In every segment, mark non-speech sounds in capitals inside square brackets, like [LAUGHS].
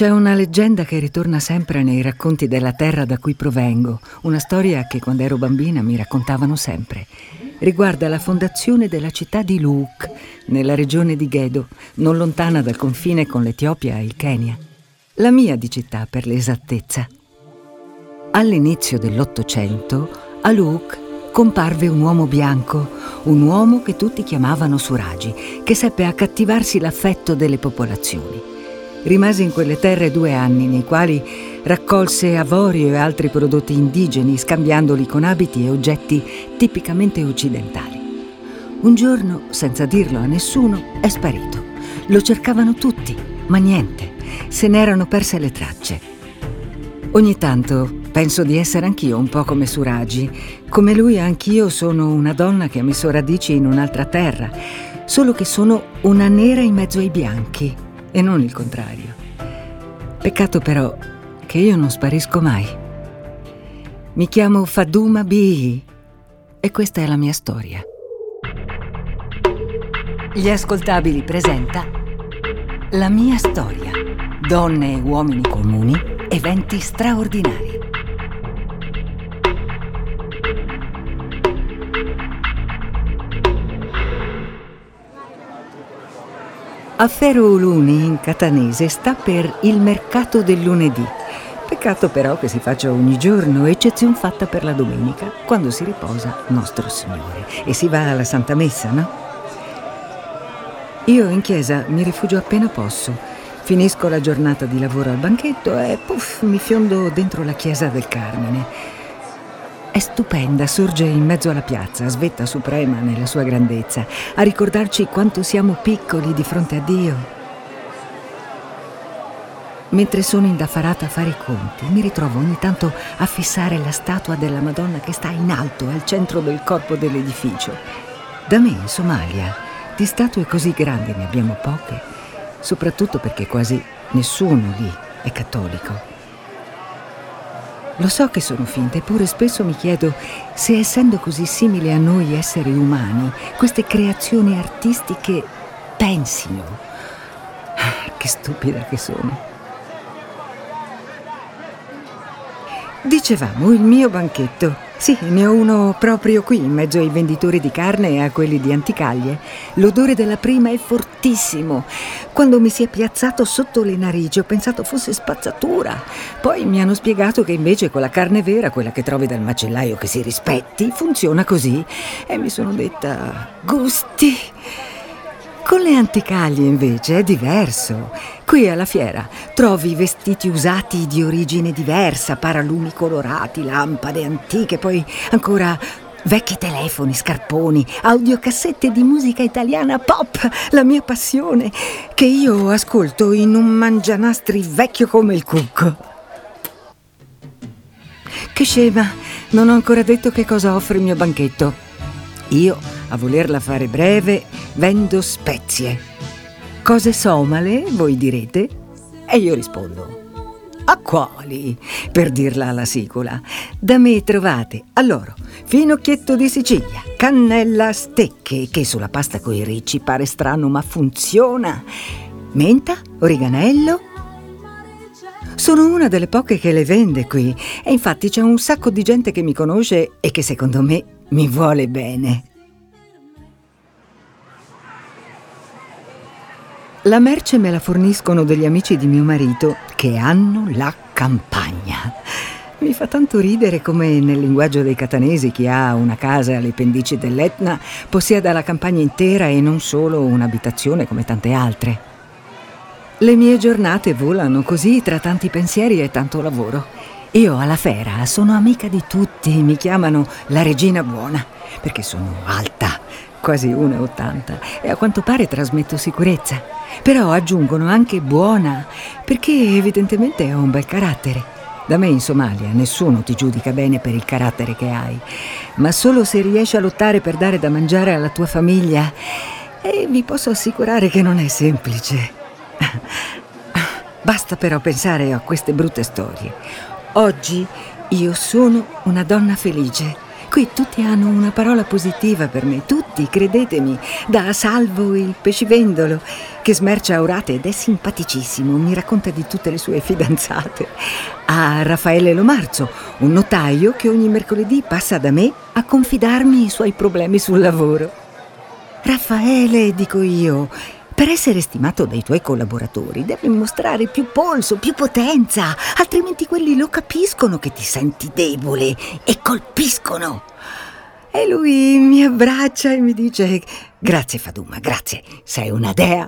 C'è una leggenda che ritorna sempre nei racconti della terra da cui provengo, una storia che quando ero bambina mi raccontavano sempre. Riguarda la fondazione della città di Luuk, nella regione di Gedo, non lontana dal confine con l'Etiopia e il Kenya. La mia di città, per l'esattezza. All'inizio dell'Ottocento, a Luuk comparve un uomo bianco, un uomo che tutti chiamavano Suragi, che seppe accattivarsi l'affetto delle popolazioni. Rimase in quelle terre due anni nei quali raccolse avorio e altri prodotti indigeni scambiandoli con abiti e oggetti tipicamente occidentali. Un giorno, senza dirlo a nessuno, è sparito. Lo cercavano tutti, ma niente. Se n'erano perse le tracce. Ogni tanto penso di essere anch'io un po' come Suragi. Come lui anch'io sono una donna che ha messo radici in un'altra terra, solo che sono una nera in mezzo ai bianchi e non il contrario. Peccato però che io non sparisco mai. Mi chiamo Faduma Bihi e questa è la mia storia. Gli ascoltabili presenta La mia storia. Donne e uomini comuni, eventi straordinari. Affero Uluni in catanese sta per il mercato del lunedì. Peccato però che si faccia ogni giorno, eccezione fatta per la domenica, quando si riposa Nostro Signore e si va alla Santa Messa, no? Io in chiesa mi rifugio appena posso. Finisco la giornata di lavoro al banchetto e puff, mi fiondo dentro la chiesa del Carmine. È stupenda, sorge in mezzo alla piazza, svetta suprema nella sua grandezza, a ricordarci quanto siamo piccoli di fronte a Dio. Mentre sono indaffarata a fare i conti, mi ritrovo ogni tanto a fissare la statua della Madonna che sta in alto al centro del corpo dell'edificio. Da me, in Somalia, di statue così grandi ne abbiamo poche, soprattutto perché quasi nessuno lì è cattolico. Lo so che sono finte, eppure spesso mi chiedo se essendo così simili a noi esseri umani, queste creazioni artistiche pensino. Ah, che stupida che sono. Dicevamo, il mio banchetto. Sì, ne ho uno proprio qui, in mezzo ai venditori di carne e a quelli di anticaglie. L'odore della prima è fortissimo. Quando mi si è piazzato sotto le narici ho pensato fosse spazzatura. Poi mi hanno spiegato che invece con la carne vera, quella che trovi dal macellaio che si rispetti, funziona così. E mi sono detta, gusti. Con le anticaglie invece è diverso. Qui alla fiera trovi vestiti usati di origine diversa, paralumi colorati, lampade antiche, poi ancora vecchi telefoni, scarponi, audiocassette di musica italiana pop, la mia passione, che io ascolto in un mangianastri vecchio come il cucco. Che scema, non ho ancora detto che cosa offre il mio banchetto. Io, a volerla fare breve, vendo spezie. Cose somale, voi direte? E io rispondo. A quali? Per dirla alla sicola. Da me trovate allora finocchietto di Sicilia, cannella a stecche, che sulla pasta coi ricci pare strano ma funziona. Menta, origanello. Sono una delle poche che le vende qui e infatti c'è un sacco di gente che mi conosce e che secondo me mi vuole bene. La merce me la forniscono degli amici di mio marito che hanno la campagna. Mi fa tanto ridere come nel linguaggio dei catanesi chi ha una casa alle pendici dell'Etna possieda la campagna intera e non solo un'abitazione come tante altre. Le mie giornate volano così tra tanti pensieri e tanto lavoro. Io alla Fera sono amica di tutti, mi chiamano la regina buona, perché sono alta, quasi 1,80 e a quanto pare trasmetto sicurezza. Però aggiungono anche buona, perché evidentemente ho un bel carattere. Da me in Somalia nessuno ti giudica bene per il carattere che hai, ma solo se riesci a lottare per dare da mangiare alla tua famiglia. E vi posso assicurare che non è semplice. [LAUGHS] Basta però pensare a queste brutte storie. Oggi io sono una donna felice Qui tutti hanno una parola positiva per me, tutti, credetemi. Da Salvo il pescivendolo, che smercia orate ed è simpaticissimo, mi racconta di tutte le sue fidanzate. A Raffaele Lomarzo, un notaio che ogni mercoledì passa da me a confidarmi i suoi problemi sul lavoro. Raffaele, dico io, per essere stimato dai tuoi collaboratori devi mostrare più polso, più potenza, altrimenti quelli lo capiscono che ti senti debole e colpiscono. E lui mi abbraccia e mi dice grazie Faduma, grazie, sei una dea.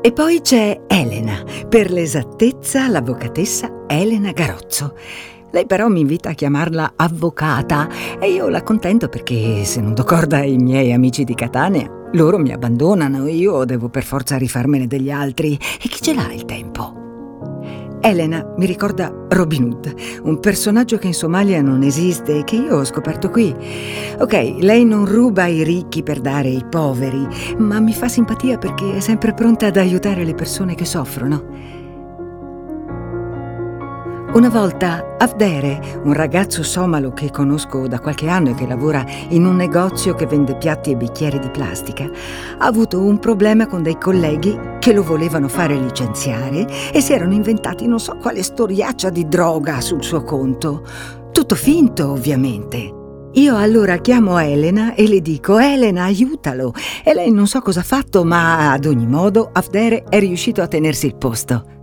E poi c'è Elena, per l'esattezza l'avvocatessa Elena Garozzo. Lei però mi invita a chiamarla avvocata e io la contento perché se non do corda ai miei amici di Catania loro mi abbandonano, io devo per forza rifarmene degli altri. E chi ce l'ha il tempo? Elena mi ricorda Robin Hood, un personaggio che in Somalia non esiste e che io ho scoperto qui. Ok, lei non ruba ai ricchi per dare ai poveri, ma mi fa simpatia perché è sempre pronta ad aiutare le persone che soffrono. Una volta Avdere, un ragazzo somalo che conosco da qualche anno e che lavora in un negozio che vende piatti e bicchieri di plastica, ha avuto un problema con dei colleghi che lo volevano fare licenziare e si erano inventati non so quale storiaccia di droga sul suo conto. Tutto finto, ovviamente. Io allora chiamo Elena e le dico Elena aiutalo e lei non so cosa ha fatto ma ad ogni modo Avdere è riuscito a tenersi il posto.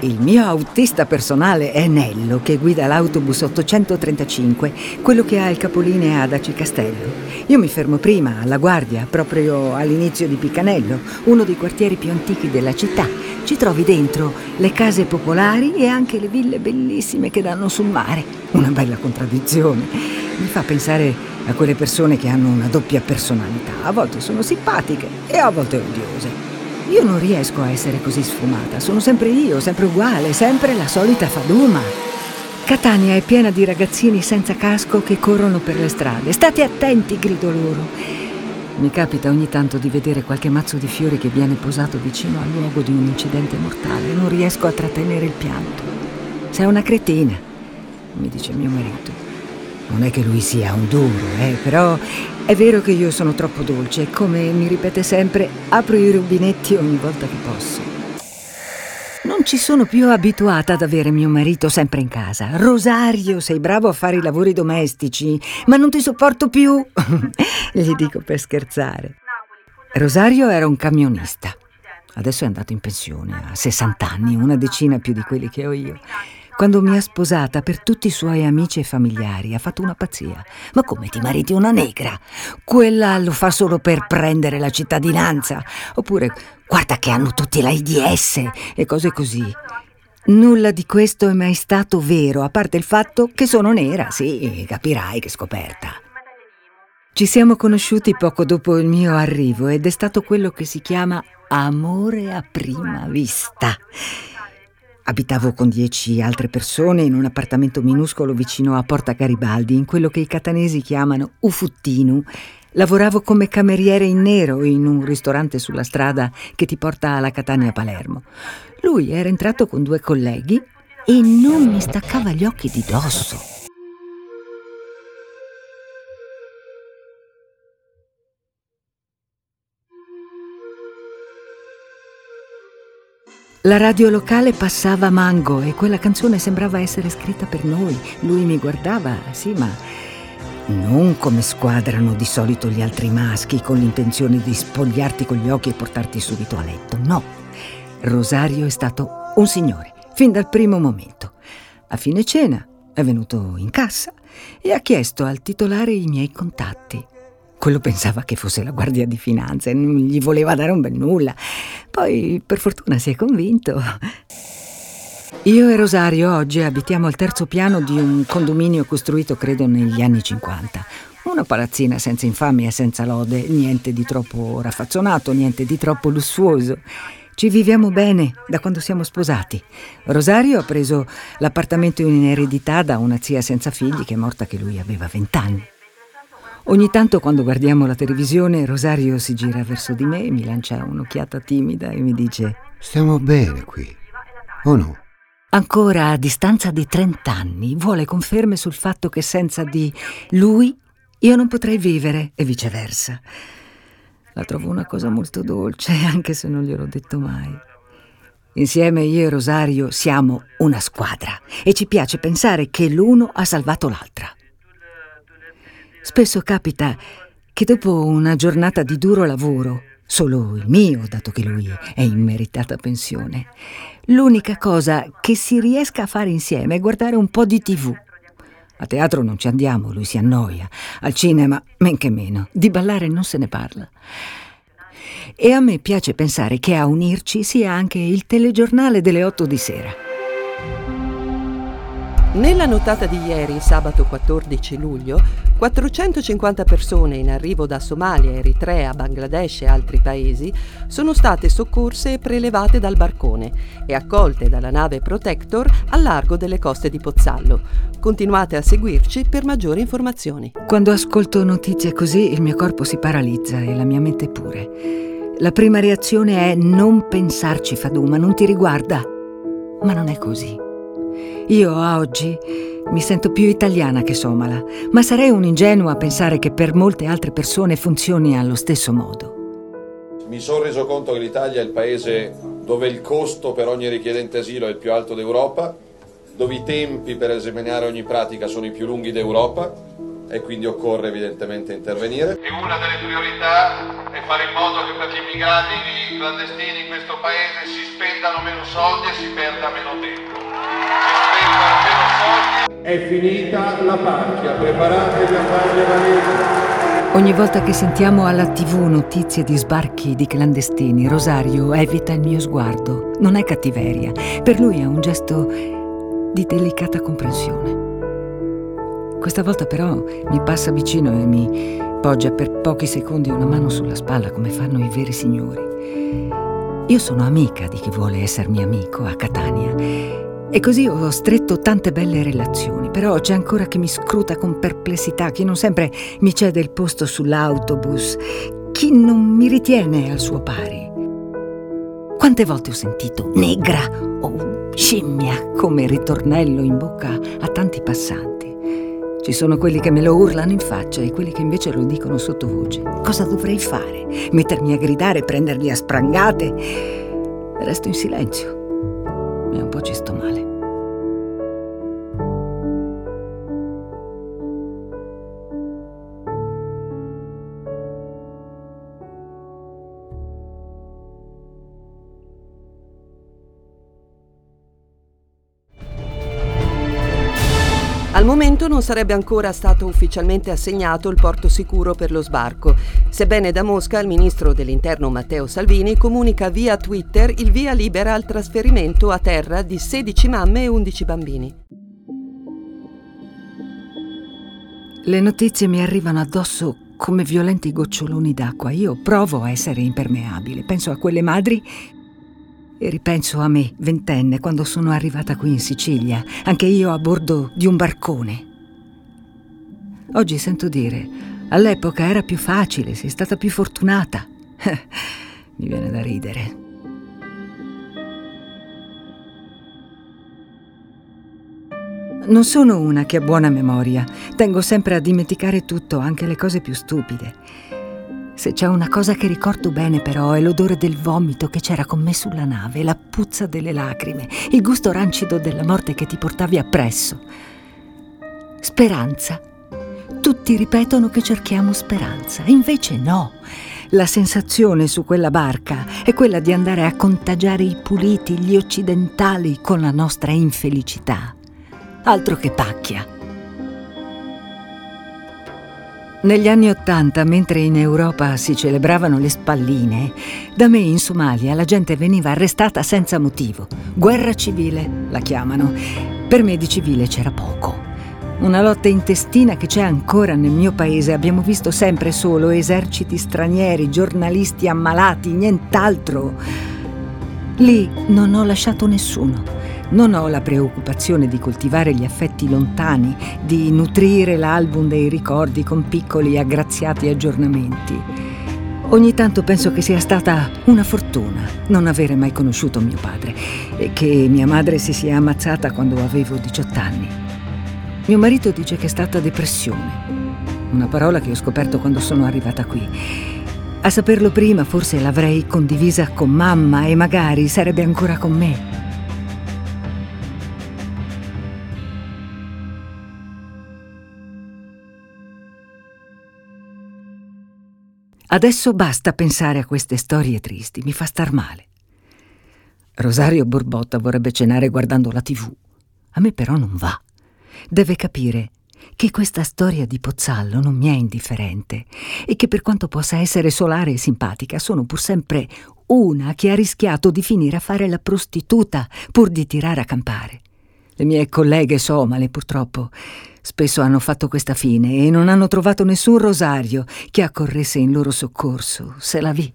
Il mio autista personale è Nello, che guida l'autobus 835, quello che ha il capolinea ad Aci Castello. Io mi fermo prima, alla guardia, proprio all'inizio di Piccanello, uno dei quartieri più antichi della città. Ci trovi dentro le case popolari e anche le ville bellissime che danno sul mare. Una bella contraddizione. Mi fa pensare a quelle persone che hanno una doppia personalità. A volte sono simpatiche e a volte odiose. Io non riesco a essere così sfumata, sono sempre io, sempre uguale, sempre la solita Faduma. Catania è piena di ragazzini senza casco che corrono per le strade. State attenti, grido loro. Mi capita ogni tanto di vedere qualche mazzo di fiori che viene posato vicino al luogo di un incidente mortale. Non riesco a trattenere il pianto. Sei una cretina, mi dice mio marito. Non è che lui sia un duro, eh, però è vero che io sono troppo dolce e come mi ripete sempre, apro i rubinetti ogni volta che posso. Non ci sono più abituata ad avere mio marito sempre in casa. Rosario, sei bravo a fare i lavori domestici, ma non ti sopporto più. [LAUGHS] Gli dico per scherzare. Rosario era un camionista. Adesso è andato in pensione, ha 60 anni, una decina più di quelli che ho io. Quando mi ha sposata per tutti i suoi amici e familiari ha fatto una pazzia. Ma come ti mariti una negra? Quella lo fa solo per prendere la cittadinanza. Oppure guarda che hanno tutti l'AIDS e cose così. Nulla di questo è mai stato vero, a parte il fatto che sono nera, sì, capirai che scoperta. Ci siamo conosciuti poco dopo il mio arrivo ed è stato quello che si chiama amore a prima vista. Abitavo con dieci altre persone in un appartamento minuscolo vicino a Porta Garibaldi, in quello che i catanesi chiamano Ufuttinu. Lavoravo come cameriere in nero in un ristorante sulla strada che ti porta alla Catania Palermo. Lui era entrato con due colleghi e non mi staccava gli occhi di dosso. La radio locale passava Mango e quella canzone sembrava essere scritta per noi. Lui mi guardava, sì, ma non come squadrano di solito gli altri maschi con l'intenzione di spogliarti con gli occhi e portarti subito a letto. No, Rosario è stato un signore, fin dal primo momento. A fine cena è venuto in cassa e ha chiesto al titolare i miei contatti. Quello pensava che fosse la guardia di finanza e non gli voleva dare un bel nulla. Poi, per fortuna, si è convinto. Io e Rosario oggi abitiamo al terzo piano di un condominio costruito, credo, negli anni 50. Una palazzina senza infamia senza lode, niente di troppo raffazzonato, niente di troppo lussuoso. Ci viviamo bene da quando siamo sposati. Rosario ha preso l'appartamento in eredità da una zia senza figli che è morta che lui aveva vent'anni. Ogni tanto quando guardiamo la televisione Rosario si gira verso di me, mi lancia un'occhiata timida e mi dice Stiamo bene qui, o no? Ancora a distanza di 30 anni vuole conferme sul fatto che senza di lui io non potrei vivere e viceversa. La trovo una cosa molto dolce, [LAUGHS] anche se non gliel'ho detto mai. Insieme io e Rosario siamo una squadra e ci piace pensare che l'uno ha salvato l'altra. Spesso capita che dopo una giornata di duro lavoro, solo il mio, dato che lui è in meritata pensione, l'unica cosa che si riesca a fare insieme è guardare un po' di tv. A teatro non ci andiamo, lui si annoia. Al cinema, men che meno. Di ballare non se ne parla. E a me piace pensare che a unirci sia anche il telegiornale delle 8 di sera. Nella notata di ieri, sabato 14 luglio, 450 persone in arrivo da Somalia, Eritrea, Bangladesh e altri paesi sono state soccorse e prelevate dal barcone e accolte dalla nave Protector al largo delle coste di Pozzallo. Continuate a seguirci per maggiori informazioni. Quando ascolto notizie così il mio corpo si paralizza e la mia mente pure. La prima reazione è non pensarci, Faduma, non ti riguarda. Ma non è così. Io a oggi mi sento più italiana che somala, ma sarei un'ingenua a pensare che per molte altre persone funzioni allo stesso modo. Mi sono reso conto che l'Italia è il paese dove il costo per ogni richiedente asilo è il più alto d'Europa, dove i tempi per esaminare ogni pratica sono i più lunghi d'Europa e quindi occorre evidentemente intervenire. E una delle priorità è fare in modo che per gli immigrati clandestini in questo paese si spendano meno soldi e si perda meno tempo. È finita la pacchia, preparatevi a farle valere. Ogni volta che sentiamo alla tv notizie di sbarchi di clandestini, Rosario evita il mio sguardo. Non è cattiveria, per lui è un gesto di delicata comprensione. Questa volta però mi passa vicino e mi poggia per pochi secondi una mano sulla spalla come fanno i veri signori. Io sono amica di chi vuole essermi amico a Catania e così ho stretto tante belle relazioni, però c'è ancora chi mi scruta con perplessità, chi non sempre mi cede il posto sull'autobus, chi non mi ritiene al suo pari. Quante volte ho sentito negra o scimmia come ritornello in bocca a tanti passanti. Ci sono quelli che me lo urlano in faccia e quelli che invece lo dicono sottovoce. Cosa dovrei fare? Mettermi a gridare, prenderli a sprangate? Resto in silenzio e un po' ci sto male. Momento non sarebbe ancora stato ufficialmente assegnato il porto sicuro per lo sbarco, sebbene da Mosca il ministro dell'Interno Matteo Salvini comunica via Twitter il via libera al trasferimento a terra di 16 mamme e 11 bambini. Le notizie mi arrivano addosso come violenti goccioloni d'acqua. Io provo a essere impermeabile. Penso a quelle madri e ripenso a me, ventenne, quando sono arrivata qui in Sicilia, anche io a bordo di un barcone. Oggi sento dire, all'epoca era più facile, sei stata più fortunata. [LAUGHS] Mi viene da ridere. Non sono una che ha buona memoria, tengo sempre a dimenticare tutto, anche le cose più stupide. Se c'è una cosa che ricordo bene però è l'odore del vomito che c'era con me sulla nave, la puzza delle lacrime, il gusto rancido della morte che ti portavi appresso. Speranza. Tutti ripetono che cerchiamo speranza, invece no. La sensazione su quella barca è quella di andare a contagiare i puliti, gli occidentali con la nostra infelicità. Altro che pacchia. Negli anni Ottanta, mentre in Europa si celebravano le spalline, da me in Somalia la gente veniva arrestata senza motivo. Guerra civile la chiamano. Per me di civile c'era poco. Una lotta intestina che c'è ancora nel mio paese. Abbiamo visto sempre solo eserciti stranieri, giornalisti ammalati, nient'altro. Lì non ho lasciato nessuno. Non ho la preoccupazione di coltivare gli affetti lontani, di nutrire l'album dei ricordi con piccoli aggraziati aggiornamenti. Ogni tanto penso che sia stata una fortuna non avere mai conosciuto mio padre e che mia madre si sia ammazzata quando avevo 18 anni. Mio marito dice che è stata depressione, una parola che ho scoperto quando sono arrivata qui. A saperlo prima forse l'avrei condivisa con mamma e magari sarebbe ancora con me. Adesso basta pensare a queste storie tristi, mi fa star male. Rosario Borbotta vorrebbe cenare guardando la tv. A me però non va. Deve capire che questa storia di Pozzallo non mi è indifferente e che per quanto possa essere solare e simpatica, sono pur sempre una che ha rischiato di finire a fare la prostituta pur di tirare a campare. Le mie colleghe somale, purtroppo, spesso hanno fatto questa fine e non hanno trovato nessun rosario che accorresse in loro soccorso, se la vi.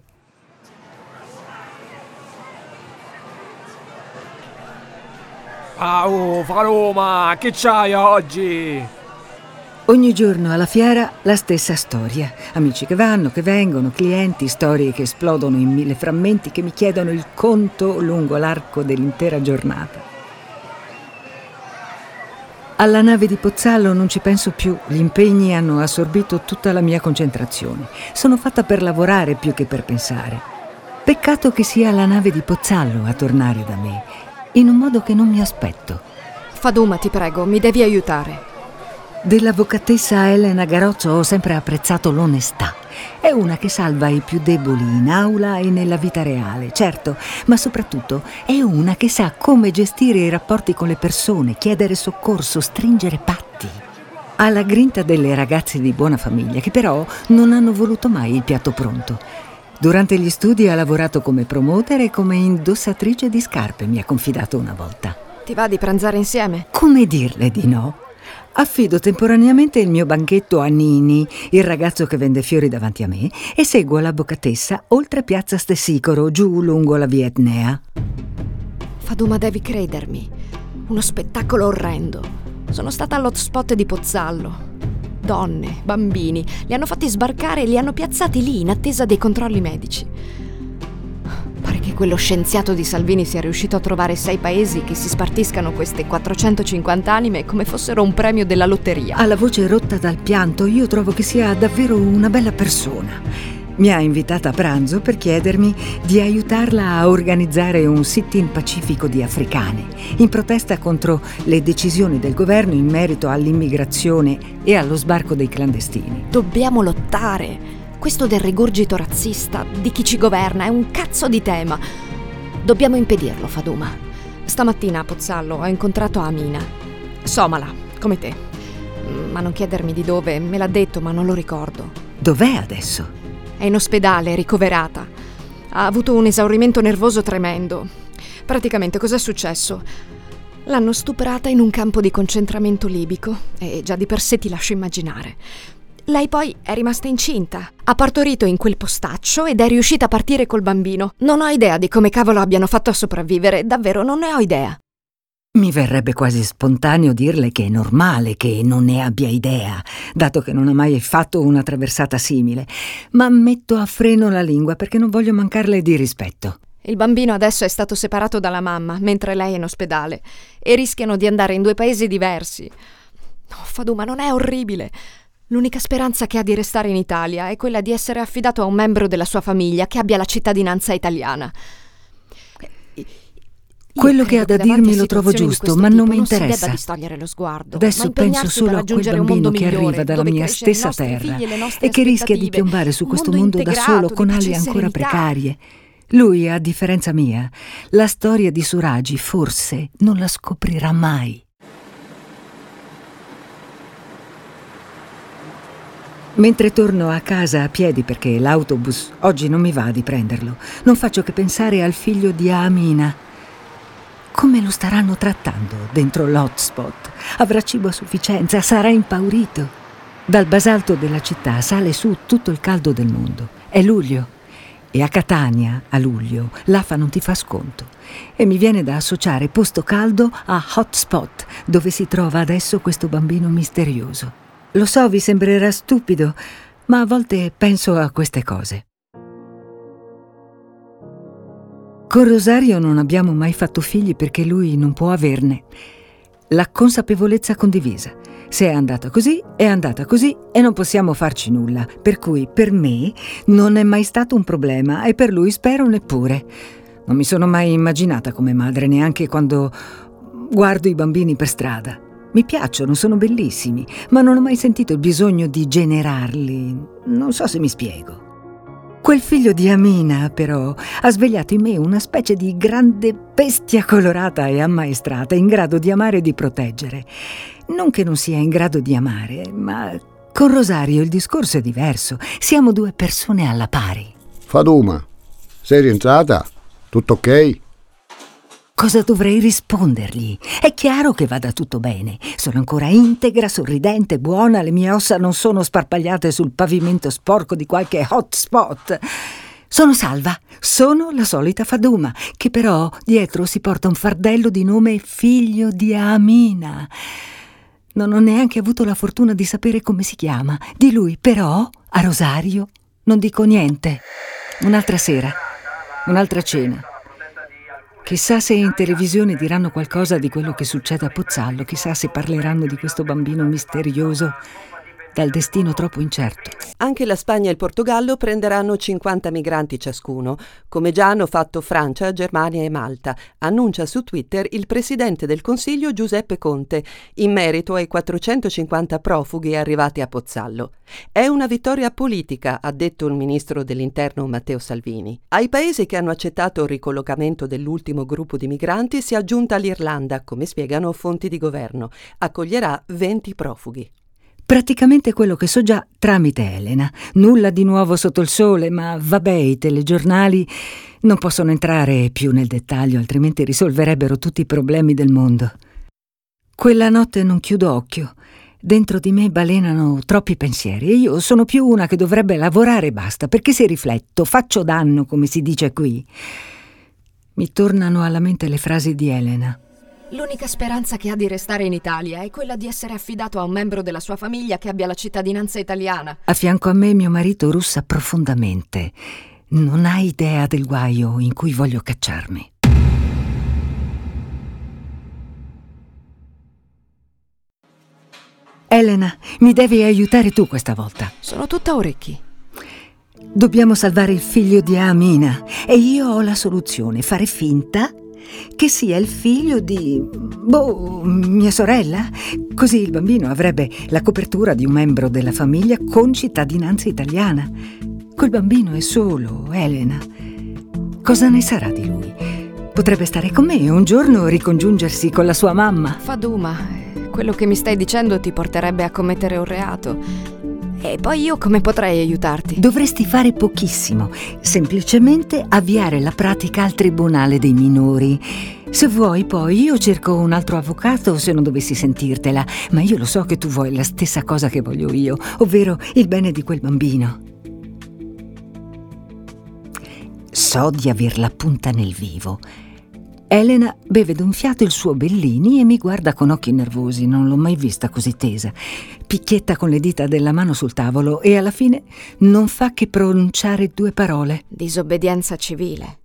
Au, Paloma, che c'hai oggi? Ogni giorno alla fiera la stessa storia. Amici che vanno, che vengono, clienti, storie che esplodono in mille frammenti che mi chiedono il conto lungo l'arco dell'intera giornata. Alla nave di Pozzallo non ci penso più, gli impegni hanno assorbito tutta la mia concentrazione. Sono fatta per lavorare più che per pensare. Peccato che sia la nave di Pozzallo a tornare da me, in un modo che non mi aspetto. Faduma, ti prego, mi devi aiutare. Dell'avvocatessa Elena Garozzo ho sempre apprezzato l'onestà. È una che salva i più deboli in aula e nella vita reale, certo, ma soprattutto è una che sa come gestire i rapporti con le persone, chiedere soccorso, stringere patti. Ha la grinta delle ragazze di buona famiglia che però non hanno voluto mai il piatto pronto. Durante gli studi ha lavorato come promoter e come indossatrice di scarpe, mi ha confidato una volta. Ti va di pranzare insieme? Come dirle di no? Affido temporaneamente il mio banchetto a Nini, il ragazzo che vende fiori davanti a me, e seguo l'avvocatessa oltre piazza Stessicoro, giù lungo la via Etnea. Faduma, devi credermi. Uno spettacolo orrendo. Sono stata all'hotspot di Pozzallo. Donne, bambini, li hanno fatti sbarcare e li hanno piazzati lì in attesa dei controlli medici. Pare che quello scienziato di Salvini sia riuscito a trovare sei paesi che si spartiscano queste 450 anime come fossero un premio della lotteria. Ha la voce rotta dal pianto, io trovo che sia davvero una bella persona. Mi ha invitata a pranzo per chiedermi di aiutarla a organizzare un sit-in pacifico di africane, in protesta contro le decisioni del governo in merito all'immigrazione e allo sbarco dei clandestini. Dobbiamo lottare. Questo del rigurgito razzista di chi ci governa è un cazzo di tema. Dobbiamo impedirlo, Faduma. Stamattina a Pozzallo ho incontrato Amina. Somala, come te. Ma non chiedermi di dove, me l'ha detto, ma non lo ricordo. Dov'è adesso? È in ospedale, ricoverata. Ha avuto un esaurimento nervoso tremendo. Praticamente cos'è successo? L'hanno stuprata in un campo di concentramento libico e già di per sé ti lascio immaginare. Lei poi è rimasta incinta, ha partorito in quel postaccio ed è riuscita a partire col bambino. Non ho idea di come cavolo abbiano fatto a sopravvivere, davvero non ne ho idea. Mi verrebbe quasi spontaneo dirle che è normale che non ne abbia idea, dato che non ha mai fatto una traversata simile, ma metto a freno la lingua perché non voglio mancarle di rispetto. Il bambino adesso è stato separato dalla mamma, mentre lei è in ospedale, e rischiano di andare in due paesi diversi. No, Faduma, non è orribile. L'unica speranza che ha di restare in Italia è quella di essere affidato a un membro della sua famiglia che abbia la cittadinanza italiana. Quello che ha da dirmi lo trovo giusto, ma non mi interessa. lo sguardo, Adesso penso solo a quel bambino che arriva dalla mia stessa terra e che rischia di piombare su questo mondo da solo con ali ancora precarie. Lui, a differenza mia, la storia di Suragi forse non la scoprirà mai. Mentre torno a casa a piedi perché l'autobus oggi non mi va di prenderlo, non faccio che pensare al figlio di Amina. Come lo staranno trattando dentro l'hotspot? Avrà cibo a sufficienza? Sarà impaurito? Dal basalto della città sale su tutto il caldo del mondo. È luglio. E a Catania, a luglio, l'AFA non ti fa sconto. E mi viene da associare Posto Caldo a Hotspot, dove si trova adesso questo bambino misterioso. Lo so, vi sembrerà stupido, ma a volte penso a queste cose. Con Rosario non abbiamo mai fatto figli perché lui non può averne. La consapevolezza condivisa. Se è andata così, è andata così e non possiamo farci nulla. Per cui per me non è mai stato un problema e per lui spero neppure. Non mi sono mai immaginata come madre, neanche quando guardo i bambini per strada. Mi piacciono, sono bellissimi, ma non ho mai sentito il bisogno di generarli. Non so se mi spiego. Quel figlio di Amina, però, ha svegliato in me una specie di grande bestia colorata e ammaestrata, in grado di amare e di proteggere. Non che non sia in grado di amare, ma con Rosario il discorso è diverso. Siamo due persone alla pari. Faduma, sei rientrata? Tutto ok? Cosa dovrei rispondergli? È chiaro che vada tutto bene. Sono ancora integra, sorridente, buona, le mie ossa non sono sparpagliate sul pavimento sporco di qualche hotspot. Sono salva, sono la solita Faduma, che però dietro si porta un fardello di nome figlio di Amina. Non ho neanche avuto la fortuna di sapere come si chiama. Di lui, però, a Rosario, non dico niente. Un'altra sera, un'altra cena. Chissà se in televisione diranno qualcosa di quello che succede a Pozzallo, chissà se parleranno di questo bambino misterioso dal destino troppo incerto. Anche la Spagna e il Portogallo prenderanno 50 migranti ciascuno, come già hanno fatto Francia, Germania e Malta, annuncia su Twitter il presidente del Consiglio Giuseppe Conte, in merito ai 450 profughi arrivati a Pozzallo. È una vittoria politica, ha detto il ministro dell'Interno Matteo Salvini. Ai paesi che hanno accettato il ricollocamento dell'ultimo gruppo di migranti si è aggiunta l'Irlanda, come spiegano fonti di governo. Accoglierà 20 profughi. Praticamente quello che so già tramite Elena. Nulla di nuovo sotto il sole, ma vabbè, i telegiornali non possono entrare più nel dettaglio, altrimenti risolverebbero tutti i problemi del mondo. Quella notte non chiudo occhio. Dentro di me balenano troppi pensieri e io sono più una che dovrebbe lavorare e basta, perché se rifletto, faccio danno, come si dice qui. Mi tornano alla mente le frasi di Elena. L'unica speranza che ha di restare in Italia è quella di essere affidato a un membro della sua famiglia che abbia la cittadinanza italiana. A fianco a me mio marito russa profondamente. Non ha idea del guaio in cui voglio cacciarmi. Elena, mi devi aiutare tu questa volta. Sono tutta orecchi. Dobbiamo salvare il figlio di Amina e io ho la soluzione, fare finta che sia il figlio di... boh, mia sorella. Così il bambino avrebbe la copertura di un membro della famiglia con cittadinanza italiana. Quel bambino è solo, Elena. Cosa ne sarà di lui? Potrebbe stare con me e un giorno ricongiungersi con la sua mamma. Faduma, quello che mi stai dicendo ti porterebbe a commettere un reato. E poi io come potrei aiutarti? Dovresti fare pochissimo, semplicemente avviare la pratica al Tribunale dei minori. Se vuoi poi io cerco un altro avvocato se non dovessi sentirtela, ma io lo so che tu vuoi la stessa cosa che voglio io, ovvero il bene di quel bambino. So di aver la punta nel vivo. Elena beve d'un fiato il suo Bellini e mi guarda con occhi nervosi, non l'ho mai vista così tesa. Picchietta con le dita della mano sul tavolo e alla fine non fa che pronunciare due parole. Disobbedienza civile.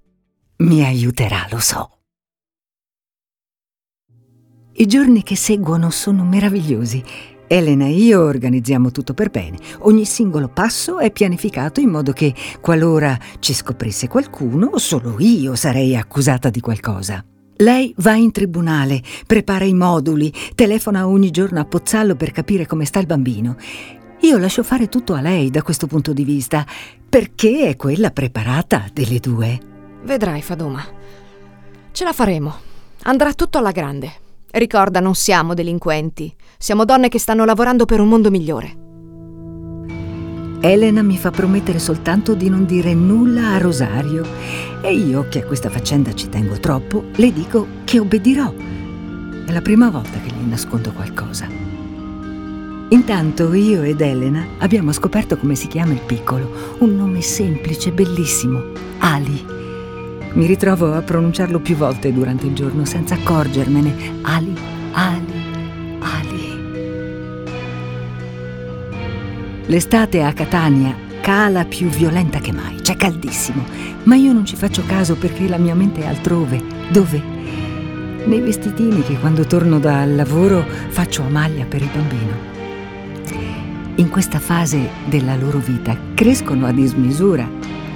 Mi aiuterà, lo so. I giorni che seguono sono meravigliosi. Elena e io organizziamo tutto per bene. Ogni singolo passo è pianificato in modo che, qualora ci scoprisse qualcuno, solo io sarei accusata di qualcosa. Lei va in tribunale, prepara i moduli, telefona ogni giorno a Pozzallo per capire come sta il bambino. Io lascio fare tutto a lei da questo punto di vista, perché è quella preparata delle due. Vedrai, Faduma. Ce la faremo. Andrà tutto alla grande. Ricorda, non siamo delinquenti. Siamo donne che stanno lavorando per un mondo migliore. Elena mi fa promettere soltanto di non dire nulla a Rosario e io, che a questa faccenda ci tengo troppo, le dico che obbedirò. È la prima volta che le nascondo qualcosa. Intanto io ed Elena abbiamo scoperto come si chiama il piccolo, un nome semplice, bellissimo, Ali. Mi ritrovo a pronunciarlo più volte durante il giorno senza accorgermene. Ali, Ali. L'estate a Catania cala più violenta che mai, c'è caldissimo, ma io non ci faccio caso perché la mia mente è altrove. Dove? Nei vestitini che quando torno dal lavoro faccio a maglia per il bambino. In questa fase della loro vita crescono a dismisura,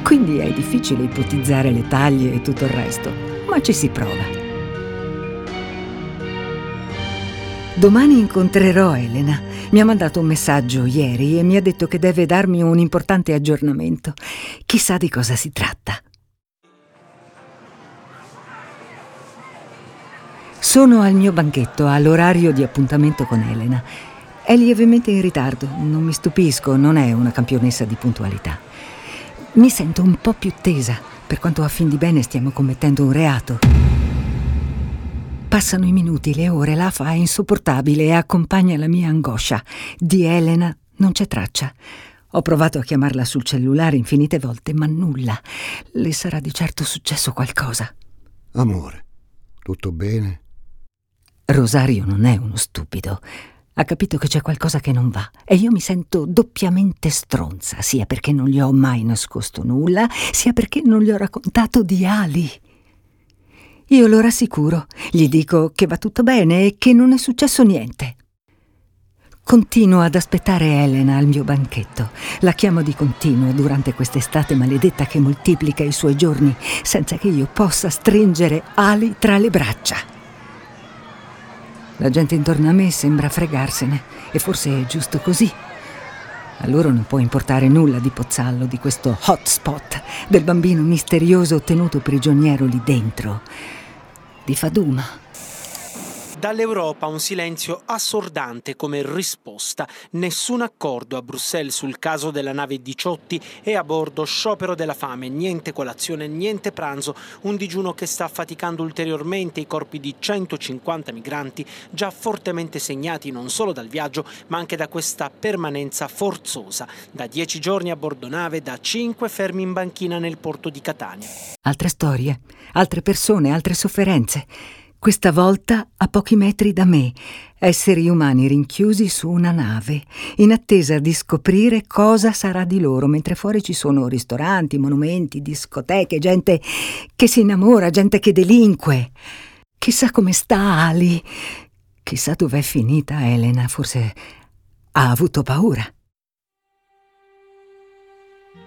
quindi è difficile ipotizzare le taglie e tutto il resto, ma ci si prova. Domani incontrerò Elena. Mi ha mandato un messaggio ieri e mi ha detto che deve darmi un importante aggiornamento. Chissà di cosa si tratta. Sono al mio banchetto all'orario di appuntamento con Elena. È lievemente in ritardo, non mi stupisco, non è una campionessa di puntualità. Mi sento un po' più tesa, per quanto a fin di bene stiamo commettendo un reato. Passano i minuti, le ore, l'afa è insopportabile e accompagna la mia angoscia. Di Elena non c'è traccia. Ho provato a chiamarla sul cellulare infinite volte, ma nulla. Le sarà di certo successo qualcosa. Amore, tutto bene? Rosario non è uno stupido. Ha capito che c'è qualcosa che non va e io mi sento doppiamente stronza, sia perché non gli ho mai nascosto nulla, sia perché non gli ho raccontato di Ali. Io lo rassicuro, gli dico che va tutto bene e che non è successo niente. Continuo ad aspettare Elena al mio banchetto. La chiamo di continuo durante quest'estate maledetta che moltiplica i suoi giorni senza che io possa stringere ali tra le braccia. La gente intorno a me sembra fregarsene e forse è giusto così. A loro non può importare nulla di Pozzallo, di questo hotspot, del bambino misterioso tenuto prigioniero lì dentro, di Faduma. Dall'Europa un silenzio assordante come risposta. Nessun accordo a Bruxelles sul caso della nave Diciotti e a bordo sciopero della fame, niente colazione, niente pranzo, un digiuno che sta affaticando ulteriormente i corpi di 150 migranti già fortemente segnati non solo dal viaggio ma anche da questa permanenza forzosa, da dieci giorni a bordo nave, da cinque fermi in banchina nel porto di Catania. Altre storie, altre persone, altre sofferenze questa volta a pochi metri da me, esseri umani rinchiusi su una nave, in attesa di scoprire cosa sarà di loro, mentre fuori ci sono ristoranti, monumenti, discoteche, gente che si innamora, gente che delinque. Chissà come sta Ali, chissà dov'è finita Elena, forse ha avuto paura.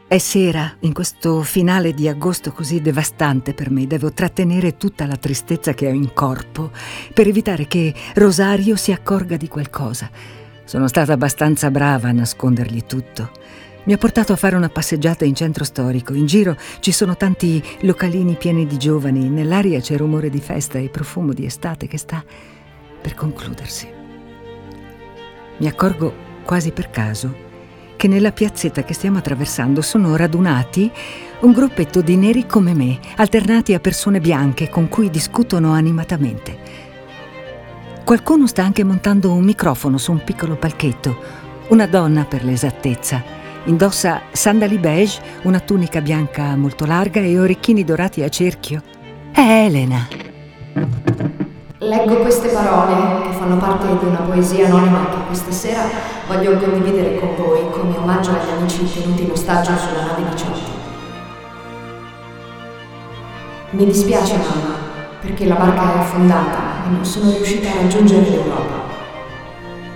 È sera, in questo finale di agosto così devastante per me, devo trattenere tutta la tristezza che ho in corpo per evitare che Rosario si accorga di qualcosa. Sono stata abbastanza brava a nascondergli tutto. Mi ha portato a fare una passeggiata in centro storico. In giro ci sono tanti localini pieni di giovani, nell'aria c'è rumore di festa e profumo di estate che sta per concludersi. Mi accorgo quasi per caso che nella piazzetta che stiamo attraversando sono radunati un gruppetto di neri come me, alternati a persone bianche con cui discutono animatamente. Qualcuno sta anche montando un microfono su un piccolo palchetto, una donna per l'esattezza. Indossa sandali beige, una tunica bianca molto larga e orecchini dorati a cerchio. È Elena. Leggo queste parole che fanno parte di una poesia anonima che questa sera voglio condividere con voi come omaggio agli amici tenuti in ostaggio sulla nave 18. Mi dispiace mamma, perché la barca è affondata e non sono riuscita a raggiungere l'Europa.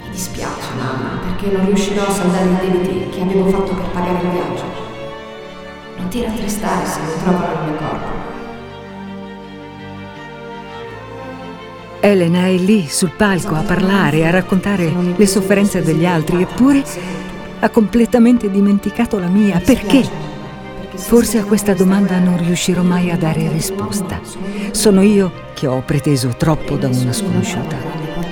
Mi dispiace mamma, perché non riuscirò a saldare i debiti che avevo fatto per pagare il viaggio. Non ti rattristare se non trovano il mio corpo. Elena è lì sul palco a parlare, a raccontare le sofferenze degli altri, eppure ha completamente dimenticato la mia. Perché? Forse a questa domanda non riuscirò mai a dare risposta. Sono io che ho preteso troppo da una sconosciuta.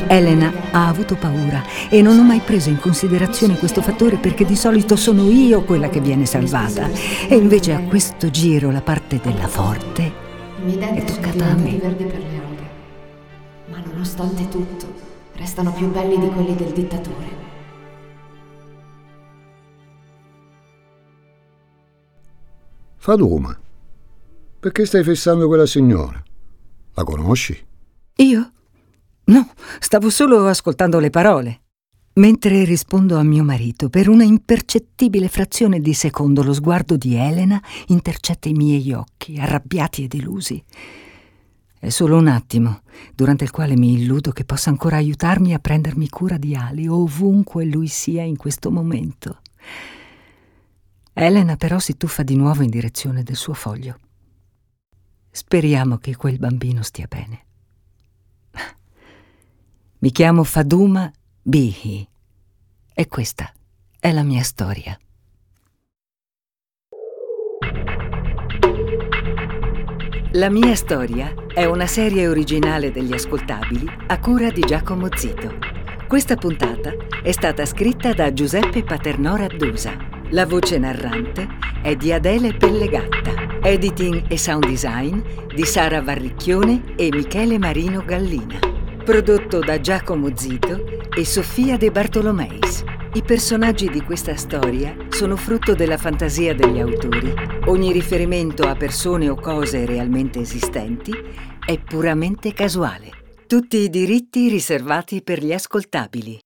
Elena ha avuto paura e non ho mai preso in considerazione questo fattore perché di solito sono io quella che viene salvata. E invece a questo giro la parte della forte è toccata a me nonostante tutto, restano più belli di quelli del dittatore. Faduma, perché stai fissando quella signora? La conosci? Io? No, stavo solo ascoltando le parole. Mentre rispondo a mio marito, per una impercettibile frazione di secondo lo sguardo di Elena intercetta i miei occhi, arrabbiati e delusi. È solo un attimo, durante il quale mi illudo che possa ancora aiutarmi a prendermi cura di Ali ovunque lui sia in questo momento. Elena però si tuffa di nuovo in direzione del suo foglio. Speriamo che quel bambino stia bene. Mi chiamo Faduma Bihi e questa è la mia storia. La mia storia è una serie originale degli ascoltabili a cura di Giacomo Zito. Questa puntata è stata scritta da Giuseppe Paternò Raddusa. La voce narrante è di Adele Pellegatta. Editing e sound design di Sara Varricchione e Michele Marino Gallina. Prodotto da Giacomo Zito e Sofia De Bartolomeis. I personaggi di questa storia sono frutto della fantasia degli autori. Ogni riferimento a persone o cose realmente esistenti è puramente casuale. Tutti i diritti riservati per gli ascoltabili.